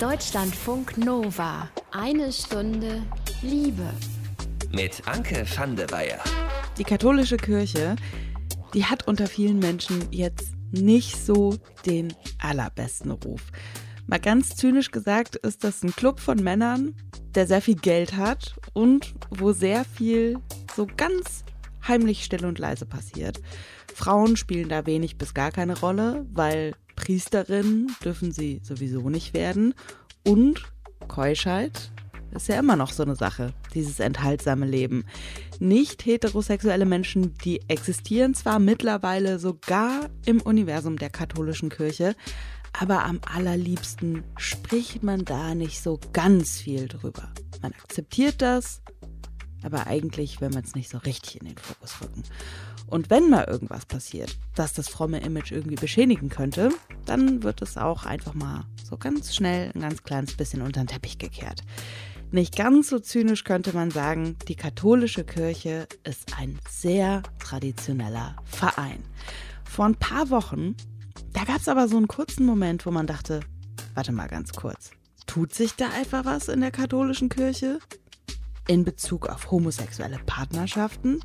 Deutschlandfunk Nova. Eine Stunde Liebe. Mit Anke van der Weyer. Die katholische Kirche, die hat unter vielen Menschen jetzt nicht so den allerbesten Ruf. Mal ganz zynisch gesagt ist das ein Club von Männern, der sehr viel Geld hat und wo sehr viel so ganz heimlich still und leise passiert. Frauen spielen da wenig bis gar keine Rolle, weil Priesterin dürfen sie sowieso nicht werden. Und Keuschheit ist ja immer noch so eine Sache, dieses enthaltsame Leben. Nicht heterosexuelle Menschen, die existieren zwar mittlerweile sogar im Universum der katholischen Kirche, aber am allerliebsten spricht man da nicht so ganz viel drüber. Man akzeptiert das, aber eigentlich will man es nicht so richtig in den Fokus rücken. Und wenn mal irgendwas passiert, das das fromme Image irgendwie beschädigen könnte, dann wird es auch einfach mal so ganz schnell ein ganz kleines bisschen unter den Teppich gekehrt. Nicht ganz so zynisch könnte man sagen, die katholische Kirche ist ein sehr traditioneller Verein. Vor ein paar Wochen, da gab es aber so einen kurzen Moment, wo man dachte, warte mal ganz kurz, tut sich da einfach was in der katholischen Kirche? In Bezug auf homosexuelle Partnerschaften?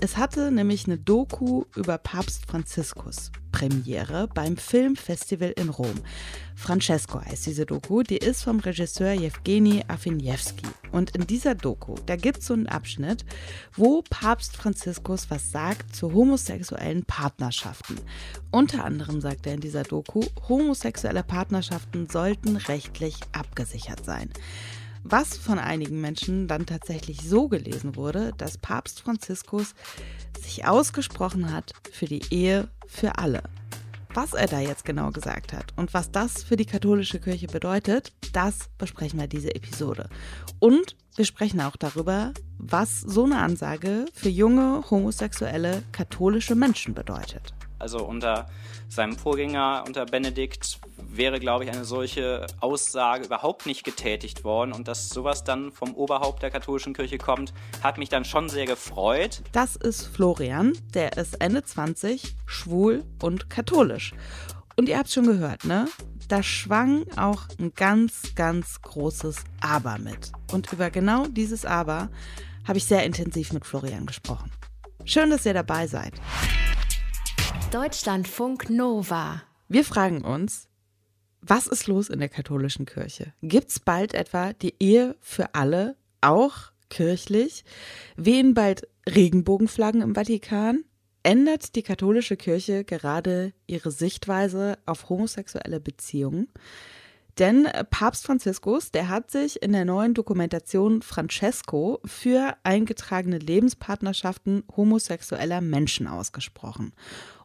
Es hatte nämlich eine Doku über Papst Franziskus Premiere beim Filmfestival in Rom. Francesco heißt diese Doku, die ist vom Regisseur Jewgeni Afiniewski. Und in dieser Doku, da gibt es so einen Abschnitt, wo Papst Franziskus was sagt zu homosexuellen Partnerschaften. Unter anderem sagt er in dieser Doku, homosexuelle Partnerschaften sollten rechtlich abgesichert sein was von einigen Menschen dann tatsächlich so gelesen wurde, dass Papst Franziskus sich ausgesprochen hat für die Ehe für alle. Was er da jetzt genau gesagt hat und was das für die katholische Kirche bedeutet, das besprechen wir diese Episode. Und wir sprechen auch darüber, was so eine Ansage für junge homosexuelle katholische Menschen bedeutet. Also unter seinem Vorgänger, unter Benedikt, wäre, glaube ich, eine solche Aussage überhaupt nicht getätigt worden. Und dass sowas dann vom Oberhaupt der katholischen Kirche kommt, hat mich dann schon sehr gefreut. Das ist Florian, der ist Ende 20, schwul und katholisch. Und ihr habt schon gehört, ne? Da schwang auch ein ganz, ganz großes Aber mit. Und über genau dieses Aber habe ich sehr intensiv mit Florian gesprochen. Schön, dass ihr dabei seid. Deutschlandfunk Nova. Wir fragen uns, was ist los in der katholischen Kirche? Gibt es bald etwa die Ehe für alle, auch kirchlich? Wehen bald Regenbogenflaggen im Vatikan? Ändert die katholische Kirche gerade ihre Sichtweise auf homosexuelle Beziehungen? Denn Papst Franziskus, der hat sich in der neuen Dokumentation Francesco für eingetragene Lebenspartnerschaften homosexueller Menschen ausgesprochen.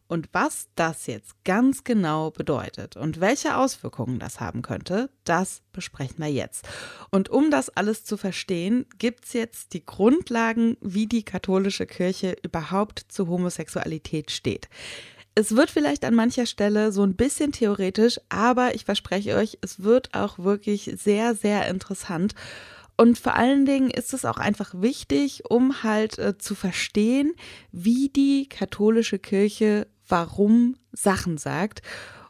Und was das jetzt ganz genau bedeutet und welche Auswirkungen das haben könnte, das besprechen wir jetzt. Und um das alles zu verstehen, gibt es jetzt die Grundlagen, wie die katholische Kirche überhaupt zu Homosexualität steht. Es wird vielleicht an mancher Stelle so ein bisschen theoretisch, aber ich verspreche euch, es wird auch wirklich sehr, sehr interessant. Und vor allen Dingen ist es auch einfach wichtig, um halt äh, zu verstehen, wie die katholische Kirche warum Sachen sagt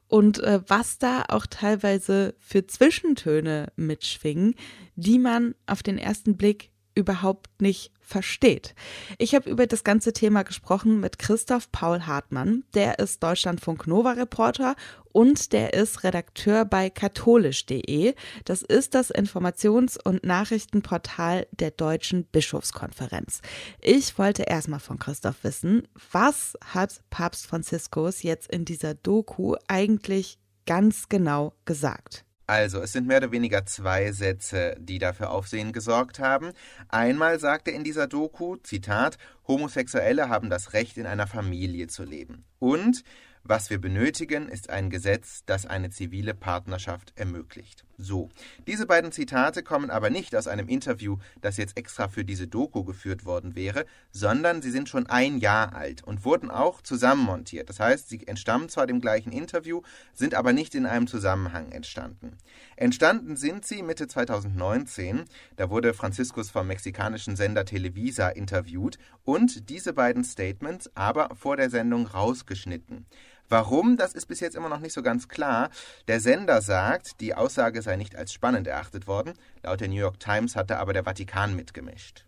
und äh, was da auch teilweise für Zwischentöne mitschwingen, die man auf den ersten Blick überhaupt nicht versteht. Ich habe über das ganze Thema gesprochen mit Christoph Paul Hartmann. Der ist Deutschlandfunk Nova Reporter und der ist Redakteur bei katholisch.de. Das ist das Informations- und Nachrichtenportal der Deutschen Bischofskonferenz. Ich wollte erstmal von Christoph wissen, was hat Papst Franziskus jetzt in dieser Doku eigentlich ganz genau gesagt? Also, es sind mehr oder weniger zwei Sätze, die dafür Aufsehen gesorgt haben. Einmal sagt er in dieser Doku, Zitat, Homosexuelle haben das Recht, in einer Familie zu leben. Und was wir benötigen, ist ein Gesetz, das eine zivile Partnerschaft ermöglicht. So, diese beiden Zitate kommen aber nicht aus einem Interview, das jetzt extra für diese Doku geführt worden wäre, sondern sie sind schon ein Jahr alt und wurden auch zusammenmontiert. Das heißt, sie entstammen zwar dem gleichen Interview, sind aber nicht in einem Zusammenhang entstanden. Entstanden sind sie Mitte 2019, da wurde Franziskus vom mexikanischen Sender Televisa interviewt und diese beiden Statements aber vor der Sendung rausgeschnitten. Warum, das ist bis jetzt immer noch nicht so ganz klar. Der Sender sagt, die Aussage sei nicht als spannend erachtet worden. Laut der New York Times hatte aber der Vatikan mitgemischt.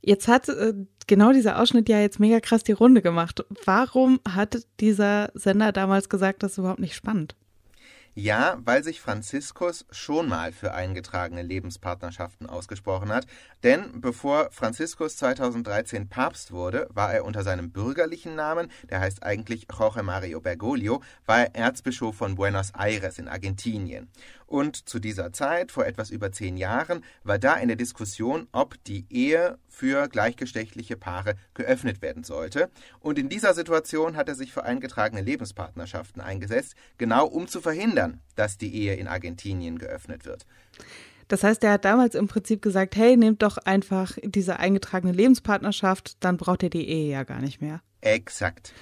Jetzt hat äh, genau dieser Ausschnitt ja jetzt mega krass die Runde gemacht. Warum hat dieser Sender damals gesagt, das ist überhaupt nicht spannend? Ja, weil sich Franziskus schon mal für eingetragene Lebenspartnerschaften ausgesprochen hat. Denn bevor Franziskus 2013 Papst wurde, war er unter seinem bürgerlichen Namen, der heißt eigentlich Jorge Mario Bergoglio, war er Erzbischof von Buenos Aires in Argentinien. Und zu dieser Zeit, vor etwas über zehn Jahren, war da in der Diskussion, ob die Ehe für gleichgeschlechtliche Paare geöffnet werden sollte. Und in dieser Situation hat er sich für eingetragene Lebenspartnerschaften eingesetzt, genau um zu verhindern, dass die Ehe in Argentinien geöffnet wird. Das heißt, er hat damals im Prinzip gesagt, hey, nehmt doch einfach diese eingetragene Lebenspartnerschaft, dann braucht ihr die Ehe ja gar nicht mehr. Exakt.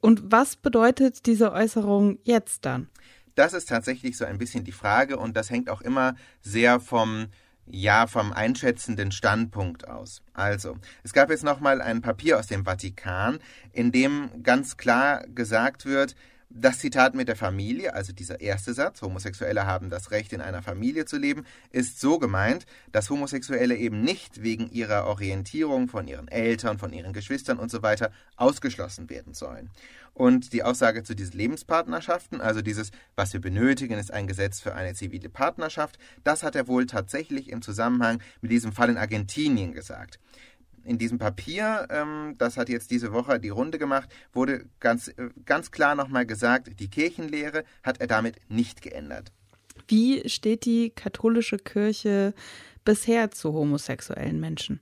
Und was bedeutet diese Äußerung jetzt dann? Das ist tatsächlich so ein bisschen die Frage und das hängt auch immer sehr vom ja, vom einschätzenden Standpunkt aus. Also, es gab jetzt nochmal ein Papier aus dem Vatikan, in dem ganz klar gesagt wird, das Zitat mit der Familie, also dieser erste Satz, Homosexuelle haben das Recht, in einer Familie zu leben, ist so gemeint, dass Homosexuelle eben nicht wegen ihrer Orientierung von ihren Eltern, von ihren Geschwistern und so weiter ausgeschlossen werden sollen. Und die Aussage zu diesen Lebenspartnerschaften, also dieses, was wir benötigen, ist ein Gesetz für eine zivile Partnerschaft, das hat er wohl tatsächlich im Zusammenhang mit diesem Fall in Argentinien gesagt in diesem Papier, ähm, das hat jetzt diese Woche die Runde gemacht, wurde ganz, äh, ganz klar nochmal gesagt, die Kirchenlehre hat er damit nicht geändert. Wie steht die katholische Kirche bisher zu homosexuellen Menschen?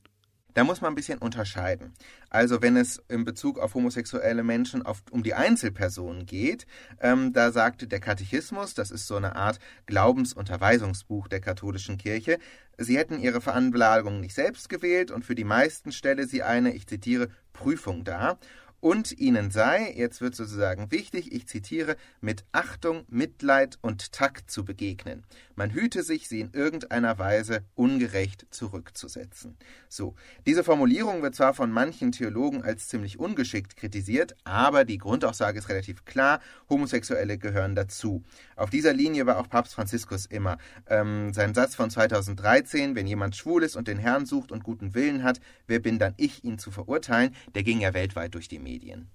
Da muss man ein bisschen unterscheiden. Also wenn es in Bezug auf homosexuelle Menschen auf, um die Einzelpersonen geht, ähm, da sagte der Katechismus, das ist so eine Art Glaubensunterweisungsbuch der katholischen Kirche, sie hätten ihre Veranlagung nicht selbst gewählt und für die meisten stelle sie eine, ich zitiere, Prüfung dar und ihnen sei, jetzt wird sozusagen wichtig, ich zitiere, mit Achtung, Mitleid und Takt zu begegnen. Man hüte sich, sie in irgendeiner Weise ungerecht zurückzusetzen. So, diese Formulierung wird zwar von manchen Theologen als ziemlich ungeschickt kritisiert, aber die Grundaussage ist relativ klar, Homosexuelle gehören dazu. Auf dieser Linie war auch Papst Franziskus immer. Ähm, sein Satz von 2013, wenn jemand schwul ist und den Herrn sucht und guten Willen hat, wer bin dann ich, ihn zu verurteilen, der ging ja weltweit durch die Medien. Medien.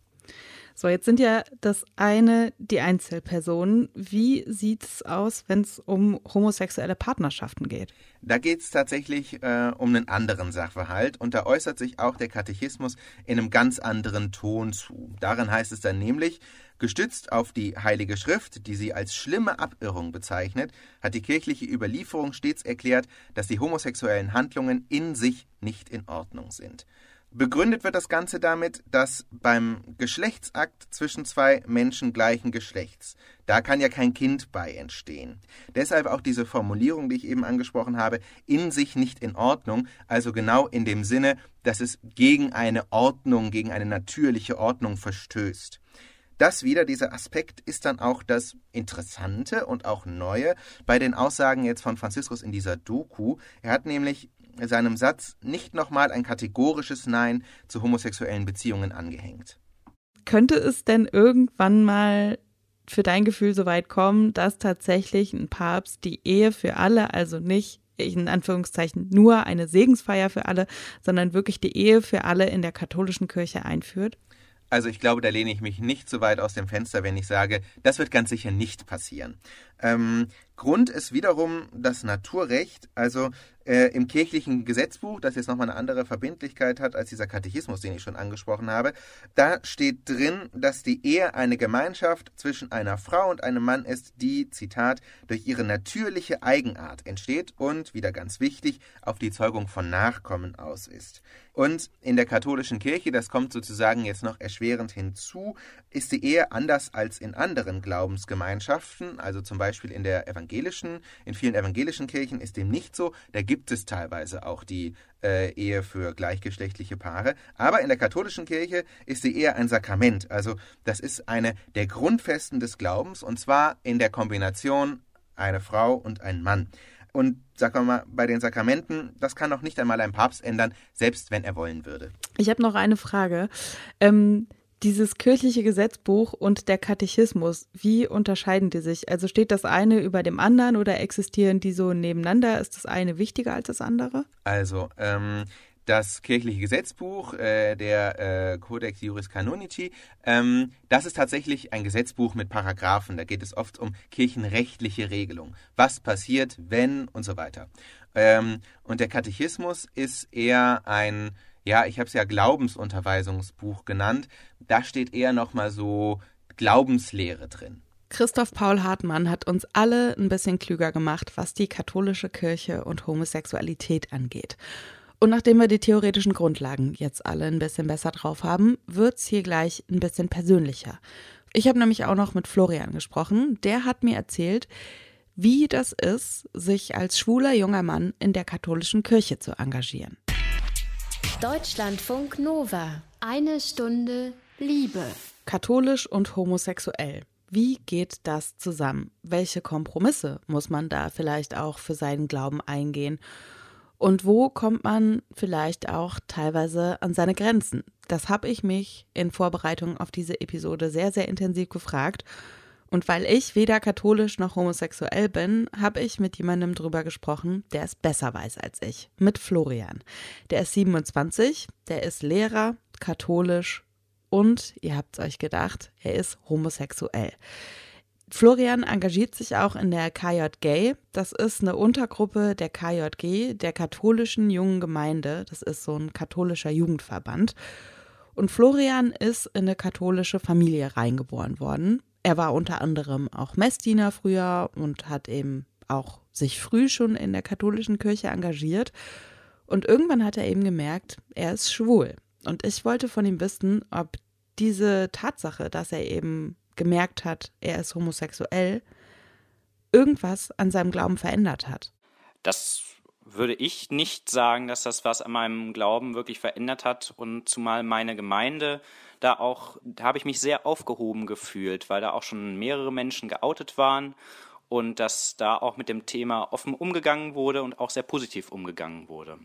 So, jetzt sind ja das eine die Einzelpersonen. Wie sieht es aus, wenn es um homosexuelle Partnerschaften geht? Da geht es tatsächlich äh, um einen anderen Sachverhalt und da äußert sich auch der Katechismus in einem ganz anderen Ton zu. Darin heißt es dann nämlich, Gestützt auf die Heilige Schrift, die sie als schlimme Abirrung bezeichnet, hat die kirchliche Überlieferung stets erklärt, dass die homosexuellen Handlungen in sich nicht in Ordnung sind. Begründet wird das Ganze damit, dass beim Geschlechtsakt zwischen zwei Menschen gleichen Geschlechts, da kann ja kein Kind bei entstehen. Deshalb auch diese Formulierung, die ich eben angesprochen habe, in sich nicht in Ordnung, also genau in dem Sinne, dass es gegen eine Ordnung, gegen eine natürliche Ordnung verstößt. Das wieder, dieser Aspekt, ist dann auch das Interessante und auch Neue bei den Aussagen jetzt von Franziskus in dieser Doku. Er hat nämlich seinem Satz nicht nochmal ein kategorisches Nein zu homosexuellen Beziehungen angehängt. Könnte es denn irgendwann mal für dein Gefühl so weit kommen, dass tatsächlich ein Papst die Ehe für alle, also nicht in Anführungszeichen nur eine Segensfeier für alle, sondern wirklich die Ehe für alle in der katholischen Kirche einführt? Also ich glaube, da lehne ich mich nicht so weit aus dem Fenster, wenn ich sage, das wird ganz sicher nicht passieren. Ähm, Grund ist wiederum das Naturrecht, also äh, im kirchlichen Gesetzbuch, das jetzt nochmal eine andere Verbindlichkeit hat als dieser Katechismus, den ich schon angesprochen habe. Da steht drin, dass die Ehe eine Gemeinschaft zwischen einer Frau und einem Mann ist, die, Zitat, durch ihre natürliche Eigenart entsteht und, wieder ganz wichtig, auf die Zeugung von Nachkommen aus ist. Und in der katholischen Kirche, das kommt sozusagen jetzt noch erschwerend hinzu, ist die Ehe anders als in anderen Glaubensgemeinschaften, also zum Beispiel in der evangelischen, in vielen evangelischen Kirchen ist dem nicht so. Da gibt es teilweise auch die äh, Ehe für gleichgeschlechtliche Paare. Aber in der katholischen Kirche ist die Ehe ein Sakrament. Also das ist eine der Grundfesten des Glaubens und zwar in der Kombination eine Frau und ein Mann. Und sagen wir mal, bei den Sakramenten, das kann noch nicht einmal ein Papst ändern, selbst wenn er wollen würde. Ich habe noch eine Frage. Ähm, Dieses kirchliche Gesetzbuch und der Katechismus, wie unterscheiden die sich? Also steht das eine über dem anderen oder existieren die so nebeneinander? Ist das eine wichtiger als das andere? Also, ähm, das kirchliche Gesetzbuch, äh, der äh, Codex Juris Canonici, ähm, das ist tatsächlich ein Gesetzbuch mit Paragraphen. Da geht es oft um kirchenrechtliche Regelungen. Was passiert, wenn und so weiter. Ähm, und der Katechismus ist eher ein, ja, ich habe es ja Glaubensunterweisungsbuch genannt. Da steht eher nochmal so Glaubenslehre drin. Christoph Paul Hartmann hat uns alle ein bisschen klüger gemacht, was die katholische Kirche und Homosexualität angeht. Und nachdem wir die theoretischen Grundlagen jetzt alle ein bisschen besser drauf haben, wird es hier gleich ein bisschen persönlicher. Ich habe nämlich auch noch mit Florian gesprochen. Der hat mir erzählt, wie das ist, sich als schwuler junger Mann in der katholischen Kirche zu engagieren. Deutschlandfunk Nova. Eine Stunde Liebe. Katholisch und homosexuell. Wie geht das zusammen? Welche Kompromisse muss man da vielleicht auch für seinen Glauben eingehen? Und wo kommt man vielleicht auch teilweise an seine Grenzen? Das habe ich mich in Vorbereitung auf diese Episode sehr, sehr intensiv gefragt. Und weil ich weder katholisch noch homosexuell bin, habe ich mit jemandem drüber gesprochen, der es besser weiß als ich. Mit Florian. Der ist 27, der ist Lehrer, katholisch und, ihr habt es euch gedacht, er ist homosexuell. Florian engagiert sich auch in der KJG. Das ist eine Untergruppe der KJG, der katholischen jungen Gemeinde. Das ist so ein katholischer Jugendverband. Und Florian ist in eine katholische Familie reingeboren worden. Er war unter anderem auch Messdiener früher und hat eben auch sich früh schon in der katholischen Kirche engagiert. Und irgendwann hat er eben gemerkt, er ist schwul. Und ich wollte von ihm wissen, ob diese Tatsache, dass er eben gemerkt hat, er ist homosexuell, irgendwas an seinem Glauben verändert hat. Das würde ich nicht sagen, dass das was an meinem Glauben wirklich verändert hat. Und zumal meine Gemeinde da auch, da habe ich mich sehr aufgehoben gefühlt, weil da auch schon mehrere Menschen geoutet waren und dass da auch mit dem Thema offen umgegangen wurde und auch sehr positiv umgegangen wurde.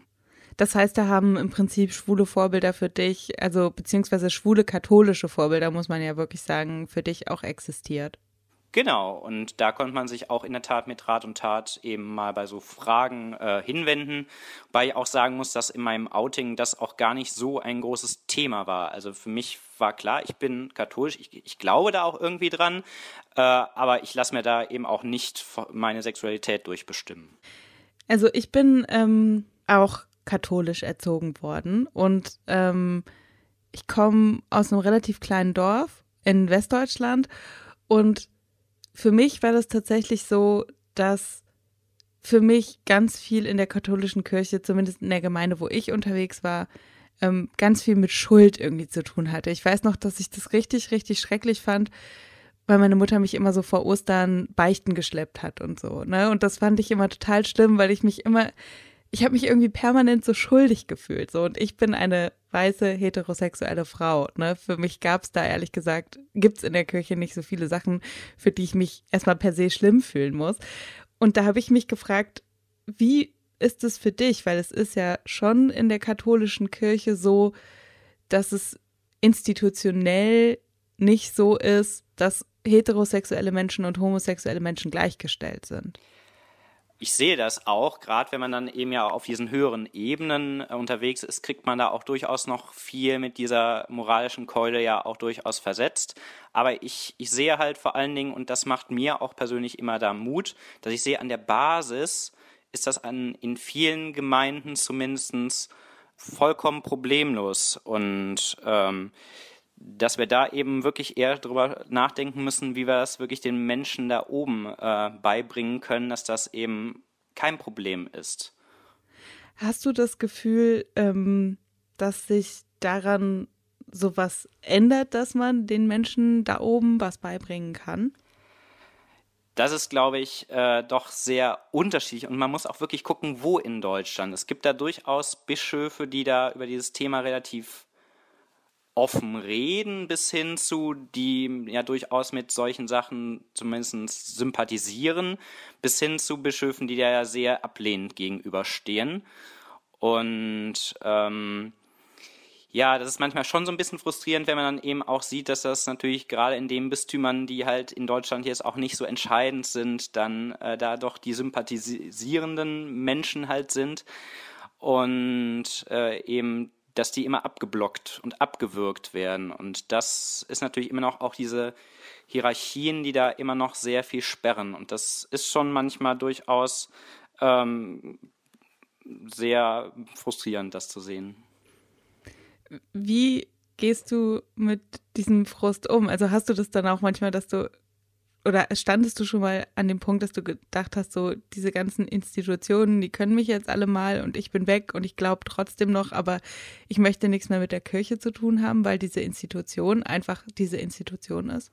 Das heißt, da haben im Prinzip schwule Vorbilder für dich, also beziehungsweise schwule katholische Vorbilder, muss man ja wirklich sagen, für dich auch existiert. Genau, und da konnte man sich auch in der Tat mit Rat und Tat eben mal bei so Fragen äh, hinwenden, wobei ich auch sagen muss, dass in meinem Outing das auch gar nicht so ein großes Thema war. Also für mich war klar, ich bin katholisch, ich, ich glaube da auch irgendwie dran, äh, aber ich lasse mir da eben auch nicht meine Sexualität durchbestimmen. Also ich bin ähm, auch katholisch erzogen worden und ähm, ich komme aus einem relativ kleinen Dorf in Westdeutschland und für mich war das tatsächlich so, dass für mich ganz viel in der katholischen Kirche, zumindest in der Gemeinde, wo ich unterwegs war, ähm, ganz viel mit Schuld irgendwie zu tun hatte. Ich weiß noch, dass ich das richtig, richtig schrecklich fand, weil meine Mutter mich immer so vor Ostern Beichten geschleppt hat und so. Ne? Und das fand ich immer total schlimm, weil ich mich immer ich habe mich irgendwie permanent so schuldig gefühlt. So, und ich bin eine weiße heterosexuelle Frau. Ne? Für mich gab es da ehrlich gesagt, gibt es in der Kirche nicht so viele Sachen, für die ich mich erstmal per se schlimm fühlen muss. Und da habe ich mich gefragt, wie ist es für dich? Weil es ist ja schon in der katholischen Kirche so, dass es institutionell nicht so ist, dass heterosexuelle Menschen und homosexuelle Menschen gleichgestellt sind ich sehe das auch, gerade wenn man dann eben ja auf diesen höheren Ebenen äh, unterwegs ist, kriegt man da auch durchaus noch viel mit dieser moralischen Keule ja auch durchaus versetzt. Aber ich, ich sehe halt vor allen Dingen, und das macht mir auch persönlich immer da Mut, dass ich sehe, an der Basis ist das an, in vielen Gemeinden zumindest vollkommen problemlos. Und ähm, dass wir da eben wirklich eher darüber nachdenken müssen, wie wir das wirklich den Menschen da oben äh, beibringen können, dass das eben kein Problem ist. Hast du das Gefühl, ähm, dass sich daran sowas ändert, dass man den Menschen da oben was beibringen kann? Das ist, glaube ich, äh, doch sehr unterschiedlich und man muss auch wirklich gucken, wo in Deutschland. Es gibt da durchaus Bischöfe, die da über dieses Thema relativ offen reden bis hin zu, die ja durchaus mit solchen Sachen zumindest sympathisieren, bis hin zu Bischöfen, die da ja sehr ablehnend gegenüberstehen. Und ähm, ja, das ist manchmal schon so ein bisschen frustrierend, wenn man dann eben auch sieht, dass das natürlich gerade in den Bistümern, die halt in Deutschland jetzt auch nicht so entscheidend sind, dann äh, da doch die sympathisierenden Menschen halt sind und äh, eben, dass die immer abgeblockt und abgewürgt werden. Und das ist natürlich immer noch auch diese Hierarchien, die da immer noch sehr viel sperren. Und das ist schon manchmal durchaus ähm, sehr frustrierend, das zu sehen. Wie gehst du mit diesem Frust um? Also hast du das dann auch manchmal, dass du oder standest du schon mal an dem Punkt, dass du gedacht hast, so diese ganzen Institutionen, die können mich jetzt alle mal und ich bin weg und ich glaube trotzdem noch, aber ich möchte nichts mehr mit der Kirche zu tun haben, weil diese Institution einfach diese Institution ist?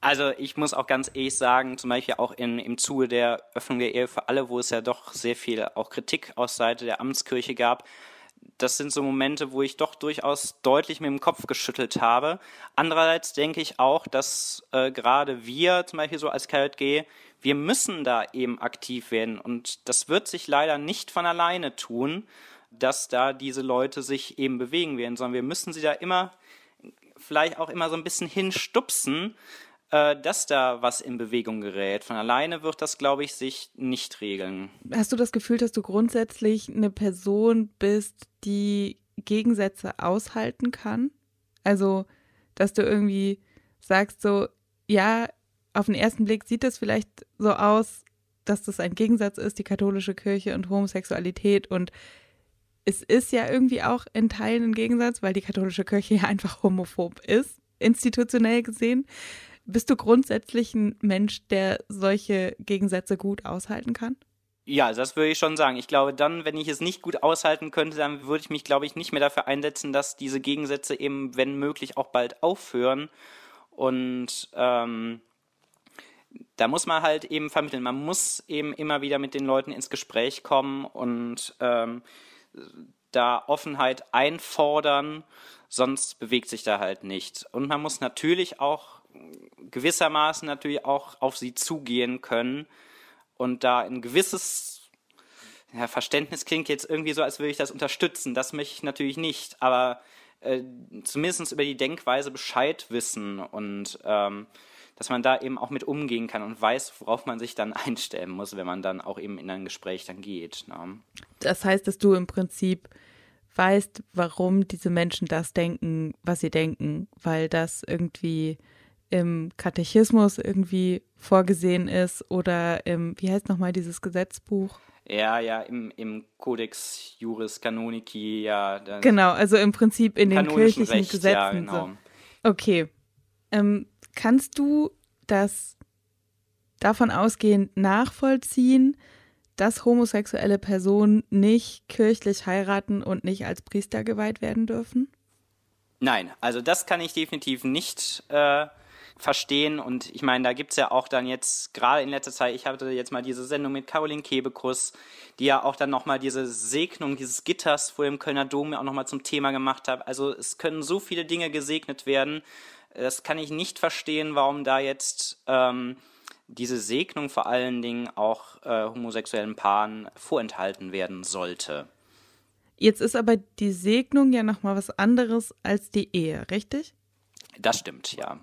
Also ich muss auch ganz ehrlich sagen, zum Beispiel auch in, im Zuge der Öffnung der Ehe für alle, wo es ja doch sehr viel auch Kritik aus Seite der Amtskirche gab, das sind so Momente, wo ich doch durchaus deutlich mit dem Kopf geschüttelt habe. Andererseits denke ich auch, dass äh, gerade wir, zum Beispiel so als KJG, wir müssen da eben aktiv werden. Und das wird sich leider nicht von alleine tun, dass da diese Leute sich eben bewegen werden, sondern wir müssen sie da immer, vielleicht auch immer so ein bisschen hinstupsen, dass da was in Bewegung gerät. Von alleine wird das, glaube ich, sich nicht regeln. Hast du das Gefühl, dass du grundsätzlich eine Person bist, die Gegensätze aushalten kann? Also, dass du irgendwie sagst so, ja, auf den ersten Blick sieht das vielleicht so aus, dass das ein Gegensatz ist, die katholische Kirche und Homosexualität und es ist ja irgendwie auch in Teilen ein Gegensatz, weil die katholische Kirche ja einfach homophob ist, institutionell gesehen. Bist du grundsätzlich ein Mensch, der solche Gegensätze gut aushalten kann? Ja, das würde ich schon sagen. Ich glaube, dann, wenn ich es nicht gut aushalten könnte, dann würde ich mich, glaube ich, nicht mehr dafür einsetzen, dass diese Gegensätze eben, wenn möglich, auch bald aufhören. Und ähm, da muss man halt eben vermitteln. Man muss eben immer wieder mit den Leuten ins Gespräch kommen und ähm, da Offenheit einfordern, sonst bewegt sich da halt nichts. Und man muss natürlich auch gewissermaßen natürlich auch auf sie zugehen können und da ein gewisses ja, Verständnis klingt jetzt irgendwie so, als würde ich das unterstützen. Das möchte ich natürlich nicht, aber äh, zumindest über die Denkweise Bescheid wissen und ähm, dass man da eben auch mit umgehen kann und weiß, worauf man sich dann einstellen muss, wenn man dann auch eben in ein Gespräch dann geht. Ne? Das heißt, dass du im Prinzip weißt, warum diese Menschen das denken, was sie denken, weil das irgendwie im Katechismus irgendwie vorgesehen ist oder im, wie heißt nochmal dieses Gesetzbuch? Ja, ja, im, im Codex Juris Canonici, ja. Genau, also im Prinzip in den kirchlichen Recht, Gesetzen. Ja, genau. So. Okay. Ähm, kannst du das davon ausgehend nachvollziehen, dass homosexuelle Personen nicht kirchlich heiraten und nicht als Priester geweiht werden dürfen? Nein, also das kann ich definitiv nicht äh, verstehen. Und ich meine, da gibt es ja auch dann jetzt, gerade in letzter Zeit, ich hatte jetzt mal diese Sendung mit Caroline Kebekus, die ja auch dann nochmal diese Segnung dieses Gitters vor dem Kölner Dom auch nochmal zum Thema gemacht hat. Also es können so viele Dinge gesegnet werden. Das kann ich nicht verstehen, warum da jetzt ähm, diese Segnung vor allen Dingen auch äh, homosexuellen Paaren vorenthalten werden sollte. Jetzt ist aber die Segnung ja nochmal was anderes als die Ehe, richtig? Das stimmt, ja.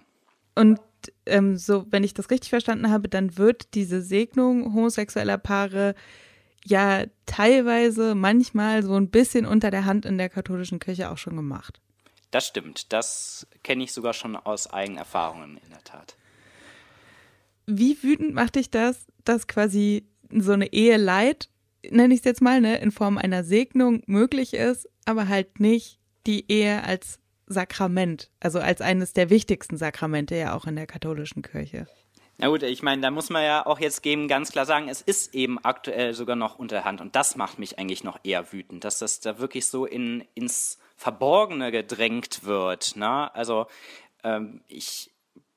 Und ähm, so, wenn ich das richtig verstanden habe, dann wird diese Segnung homosexueller Paare ja teilweise manchmal so ein bisschen unter der Hand in der katholischen Kirche auch schon gemacht. Das stimmt. Das kenne ich sogar schon aus eigenen Erfahrungen in der Tat. Wie wütend macht dich das, dass quasi so eine Ehe leid, nenne ich es jetzt mal, ne, in Form einer Segnung möglich ist, aber halt nicht die Ehe als Sakrament, also als eines der wichtigsten Sakramente ja auch in der katholischen Kirche. Na gut, ich meine, da muss man ja auch jetzt eben ganz klar sagen, es ist eben aktuell sogar noch unterhand und das macht mich eigentlich noch eher wütend, dass das da wirklich so in, ins Verborgene gedrängt wird. Ne? Also ähm, ich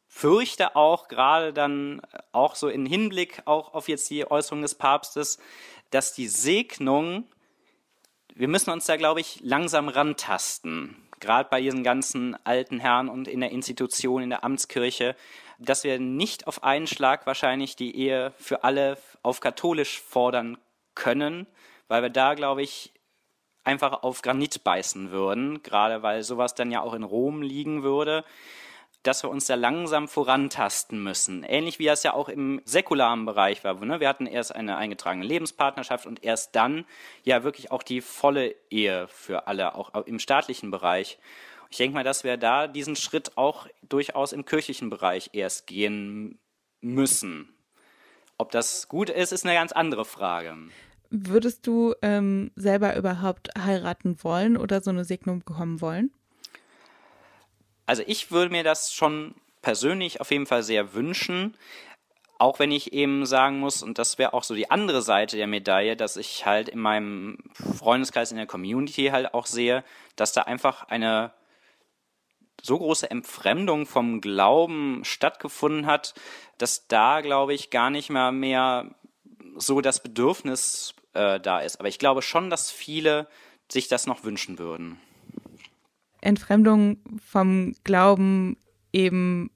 fürchte auch gerade dann auch so in Hinblick auch auf jetzt die Äußerung des Papstes, dass die Segnung, wir müssen uns da glaube ich langsam rantasten gerade bei diesen ganzen alten Herren und in der Institution, in der Amtskirche, dass wir nicht auf einen Schlag wahrscheinlich die Ehe für alle auf katholisch fordern können, weil wir da, glaube ich, einfach auf Granit beißen würden, gerade weil sowas dann ja auch in Rom liegen würde, dass wir uns da langsam vorantasten müssen. Ähnlich wie das ja auch im säkularen Bereich war. Ne? Wir hatten erst eine eingetragene Lebenspartnerschaft und erst dann ja wirklich auch die volle Ehe für alle, auch im staatlichen Bereich. Ich denke mal, dass wir da diesen Schritt auch durchaus im kirchlichen Bereich erst gehen müssen. Ob das gut ist, ist eine ganz andere Frage. Würdest du ähm, selber überhaupt heiraten wollen oder so eine Segnung bekommen wollen? Also ich würde mir das schon persönlich auf jeden Fall sehr wünschen. Auch wenn ich eben sagen muss, und das wäre auch so die andere Seite der Medaille, dass ich halt in meinem Freundeskreis, in der Community halt auch sehe, dass da einfach eine so große Entfremdung vom Glauben stattgefunden hat, dass da, glaube ich, gar nicht mehr mehr so das Bedürfnis äh, da ist. Aber ich glaube schon, dass viele sich das noch wünschen würden. Entfremdung vom Glauben eben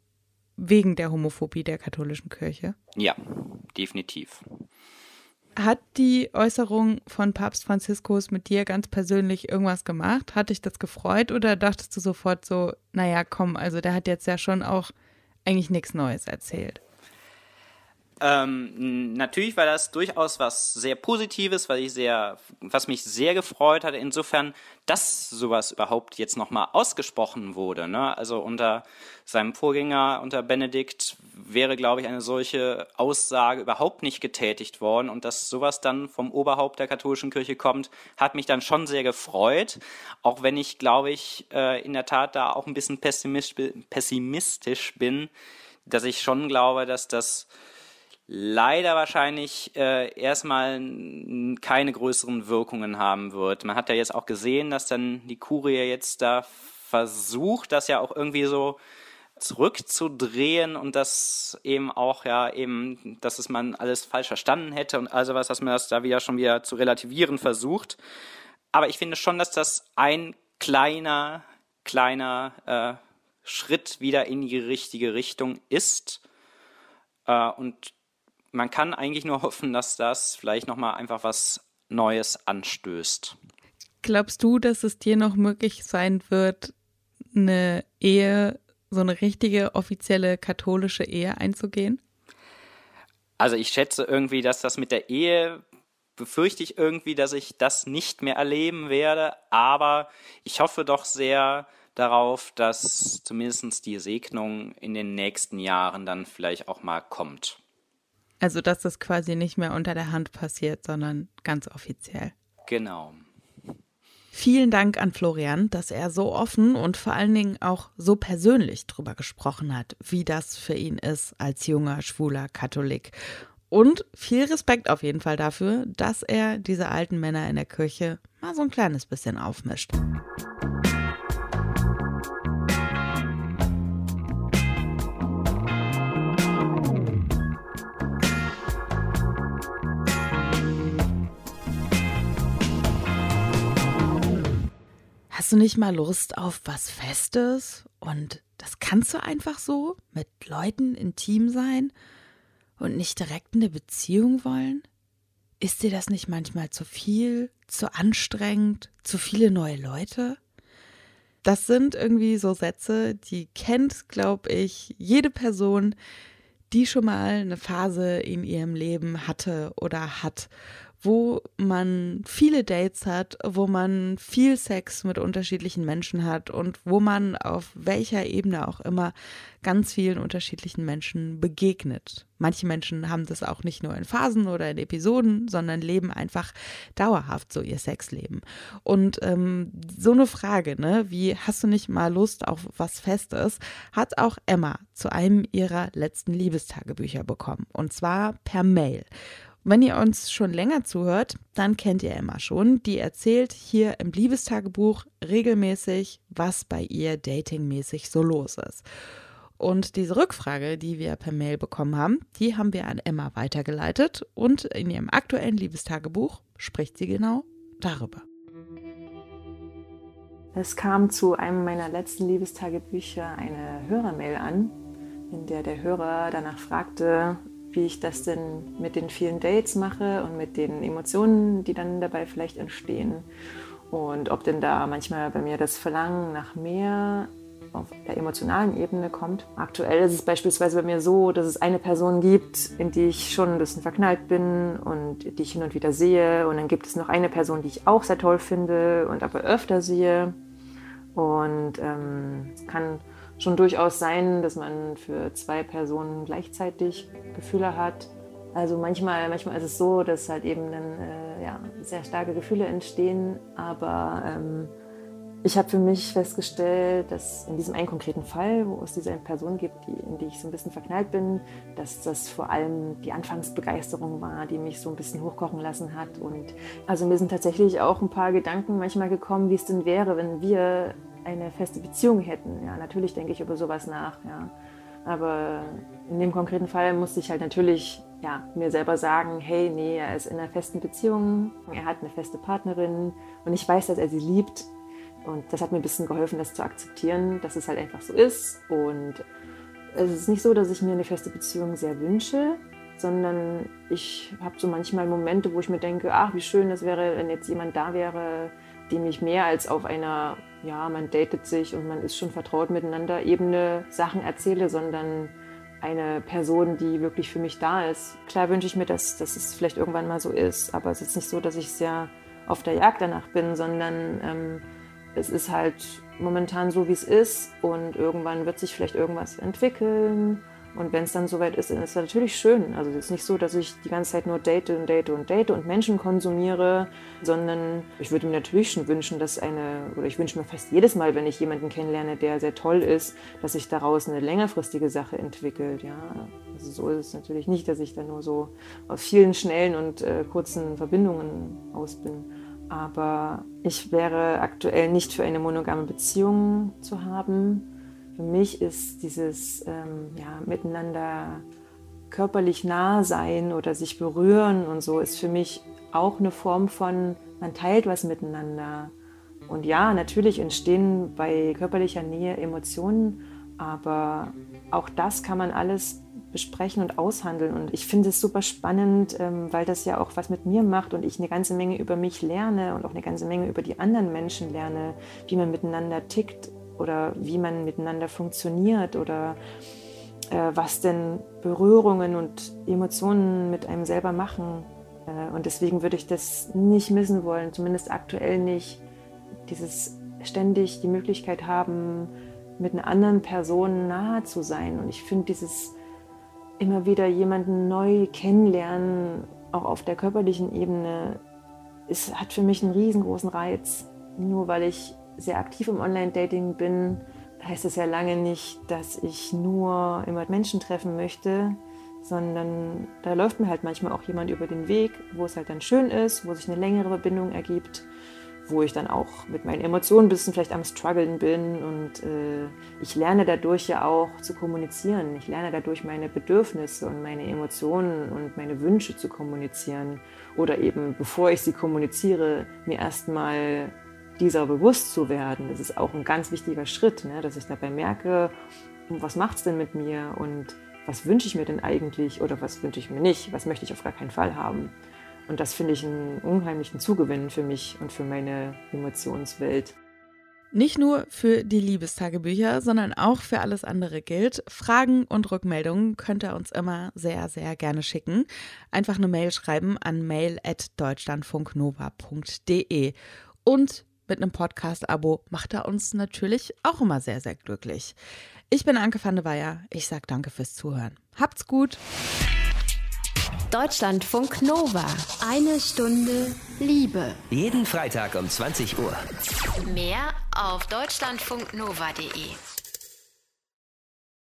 wegen der Homophobie der katholischen Kirche? Ja, definitiv. Hat die Äußerung von Papst Franziskus mit dir ganz persönlich irgendwas gemacht? Hat dich das gefreut oder dachtest du sofort so, naja, komm, also der hat jetzt ja schon auch eigentlich nichts Neues erzählt? Ähm, natürlich war das durchaus was sehr Positives, weil ich sehr, was mich sehr gefreut hat, insofern, dass sowas überhaupt jetzt nochmal ausgesprochen wurde. Ne? Also unter seinem Vorgänger, unter Benedikt, wäre, glaube ich, eine solche Aussage überhaupt nicht getätigt worden. Und dass sowas dann vom Oberhaupt der katholischen Kirche kommt, hat mich dann schon sehr gefreut. Auch wenn ich, glaube ich, äh, in der Tat da auch ein bisschen pessimistisch bin, dass ich schon glaube, dass das leider wahrscheinlich äh, erstmal keine größeren Wirkungen haben wird. Man hat ja jetzt auch gesehen, dass dann die Kurie jetzt da versucht, das ja auch irgendwie so zurückzudrehen und das eben auch ja eben, dass es man alles falsch verstanden hätte und also was, dass man das da wieder schon wieder zu relativieren versucht. Aber ich finde schon, dass das ein kleiner, kleiner äh, Schritt wieder in die richtige Richtung ist. Äh, und man kann eigentlich nur hoffen, dass das vielleicht nochmal einfach was Neues anstößt. Glaubst du, dass es dir noch möglich sein wird, eine Ehe, so eine richtige offizielle katholische Ehe einzugehen? Also ich schätze irgendwie, dass das mit der Ehe befürchte ich irgendwie, dass ich das nicht mehr erleben werde, aber ich hoffe doch sehr darauf, dass zumindest die Segnung in den nächsten Jahren dann vielleicht auch mal kommt. Also, dass das quasi nicht mehr unter der Hand passiert, sondern ganz offiziell. Genau. Vielen Dank an Florian, dass er so offen und vor allen Dingen auch so persönlich drüber gesprochen hat, wie das für ihn ist als junger, schwuler Katholik. Und viel Respekt auf jeden Fall dafür, dass er diese alten Männer in der Kirche mal so ein kleines bisschen aufmischt. Hast du nicht mal Lust auf was Festes? Und das kannst du einfach so mit Leuten intim sein und nicht direkt eine Beziehung wollen? Ist dir das nicht manchmal zu viel, zu anstrengend, zu viele neue Leute? Das sind irgendwie so Sätze, die kennt, glaube ich, jede Person, die schon mal eine Phase in ihrem Leben hatte oder hat wo man viele Dates hat, wo man viel Sex mit unterschiedlichen Menschen hat und wo man auf welcher Ebene auch immer ganz vielen unterschiedlichen Menschen begegnet. Manche Menschen haben das auch nicht nur in Phasen oder in Episoden, sondern leben einfach dauerhaft so ihr Sexleben. Und ähm, so eine Frage, ne, wie hast du nicht mal Lust auf was Festes, hat auch Emma zu einem ihrer letzten Liebestagebücher bekommen. Und zwar per Mail. Wenn ihr uns schon länger zuhört, dann kennt ihr Emma schon. Die erzählt hier im Liebestagebuch regelmäßig, was bei ihr datingmäßig so los ist. Und diese Rückfrage, die wir per Mail bekommen haben, die haben wir an Emma weitergeleitet und in ihrem aktuellen Liebestagebuch spricht sie genau darüber. Es kam zu einem meiner letzten Liebestagebücher eine Hörermail an, in der der Hörer danach fragte, wie ich das denn mit den vielen Dates mache und mit den Emotionen, die dann dabei vielleicht entstehen. und ob denn da manchmal bei mir das Verlangen nach mehr auf der emotionalen Ebene kommt. Aktuell ist es beispielsweise bei mir so, dass es eine Person gibt, in die ich schon ein bisschen verknallt bin und die ich hin und wieder sehe. Und dann gibt es noch eine Person, die ich auch sehr toll finde und aber öfter sehe. Und ähm, kann schon durchaus sein, dass man für zwei Personen gleichzeitig Gefühle hat. Also manchmal, manchmal ist es so, dass halt eben dann äh, ja, sehr starke Gefühle entstehen, aber ähm, ich habe für mich festgestellt, dass in diesem einen konkreten Fall, wo es diese Person gibt, die, in die ich so ein bisschen verknallt bin, dass das vor allem die Anfangsbegeisterung war, die mich so ein bisschen hochkochen lassen hat. Und also mir sind tatsächlich auch ein paar Gedanken manchmal gekommen, wie es denn wäre, wenn wir eine feste Beziehung hätten. Ja, natürlich denke ich über sowas nach. Ja. Aber in dem konkreten Fall musste ich halt natürlich ja, mir selber sagen, hey, nee, er ist in einer festen Beziehung, er hat eine feste Partnerin und ich weiß, dass er sie liebt und das hat mir ein bisschen geholfen, das zu akzeptieren, dass es halt einfach so ist. Und es ist nicht so, dass ich mir eine feste Beziehung sehr wünsche, sondern ich habe so manchmal Momente, wo ich mir denke, ach, wie schön das wäre, wenn jetzt jemand da wäre, dem ich mehr als auf einer, ja, man datet sich und man ist schon vertraut miteinander, Ebene Sachen erzähle, sondern eine Person, die wirklich für mich da ist. Klar wünsche ich mir, dass, dass es vielleicht irgendwann mal so ist, aber es ist nicht so, dass ich sehr auf der Jagd danach bin, sondern ähm, es ist halt momentan so, wie es ist und irgendwann wird sich vielleicht irgendwas entwickeln. Und wenn es dann soweit ist, dann ist es natürlich schön. Also es ist nicht so, dass ich die ganze Zeit nur date und date und date und Menschen konsumiere, sondern ich würde mir natürlich schon wünschen, dass eine, oder ich wünsche mir fast jedes Mal, wenn ich jemanden kennenlerne, der sehr toll ist, dass sich daraus eine längerfristige Sache entwickelt. Ja, also so ist es natürlich nicht, dass ich da nur so aus vielen schnellen und äh, kurzen Verbindungen aus bin. Aber ich wäre aktuell nicht für eine monogame Beziehung zu haben. Für mich ist dieses ähm, ja, miteinander körperlich nah sein oder sich berühren und so ist für mich auch eine Form von, man teilt was miteinander. Und ja, natürlich entstehen bei körperlicher Nähe Emotionen, aber auch das kann man alles besprechen und aushandeln. Und ich finde es super spannend, ähm, weil das ja auch was mit mir macht und ich eine ganze Menge über mich lerne und auch eine ganze Menge über die anderen Menschen lerne, wie man miteinander tickt oder wie man miteinander funktioniert oder äh, was denn Berührungen und Emotionen mit einem selber machen. Äh, und deswegen würde ich das nicht missen wollen, zumindest aktuell nicht. Dieses ständig die Möglichkeit haben, mit einer anderen Person nahe zu sein. Und ich finde dieses immer wieder jemanden neu kennenlernen, auch auf der körperlichen Ebene, es hat für mich einen riesengroßen Reiz. Nur weil ich sehr aktiv im Online-Dating bin, heißt es ja lange nicht, dass ich nur immer Menschen treffen möchte, sondern da läuft mir halt manchmal auch jemand über den Weg, wo es halt dann schön ist, wo sich eine längere Verbindung ergibt wo ich dann auch mit meinen Emotionen ein bisschen vielleicht am struggeln bin und äh, ich lerne dadurch ja auch zu kommunizieren. Ich lerne dadurch meine Bedürfnisse und meine Emotionen und meine Wünsche zu kommunizieren oder eben bevor ich sie kommuniziere, mir erstmal dieser bewusst zu werden. Das ist auch ein ganz wichtiger Schritt, ne? dass ich dabei merke, was macht es denn mit mir und was wünsche ich mir denn eigentlich oder was wünsche ich mir nicht, was möchte ich auf gar keinen Fall haben. Und das finde ich einen unheimlichen Zugewinn für mich und für meine Emotionswelt. Nicht nur für die Liebestagebücher, sondern auch für alles andere gilt. Fragen und Rückmeldungen könnt ihr uns immer sehr, sehr gerne schicken. Einfach eine Mail schreiben an mail.deutschlandfunknova.de. Und mit einem Podcast-Abo macht er uns natürlich auch immer sehr, sehr glücklich. Ich bin Anke van de Weyer. Ich sage danke fürs Zuhören. Habt's gut. Deutschlandfunk Nova. Eine Stunde Liebe. Jeden Freitag um 20 Uhr. Mehr auf deutschlandfunknova.de.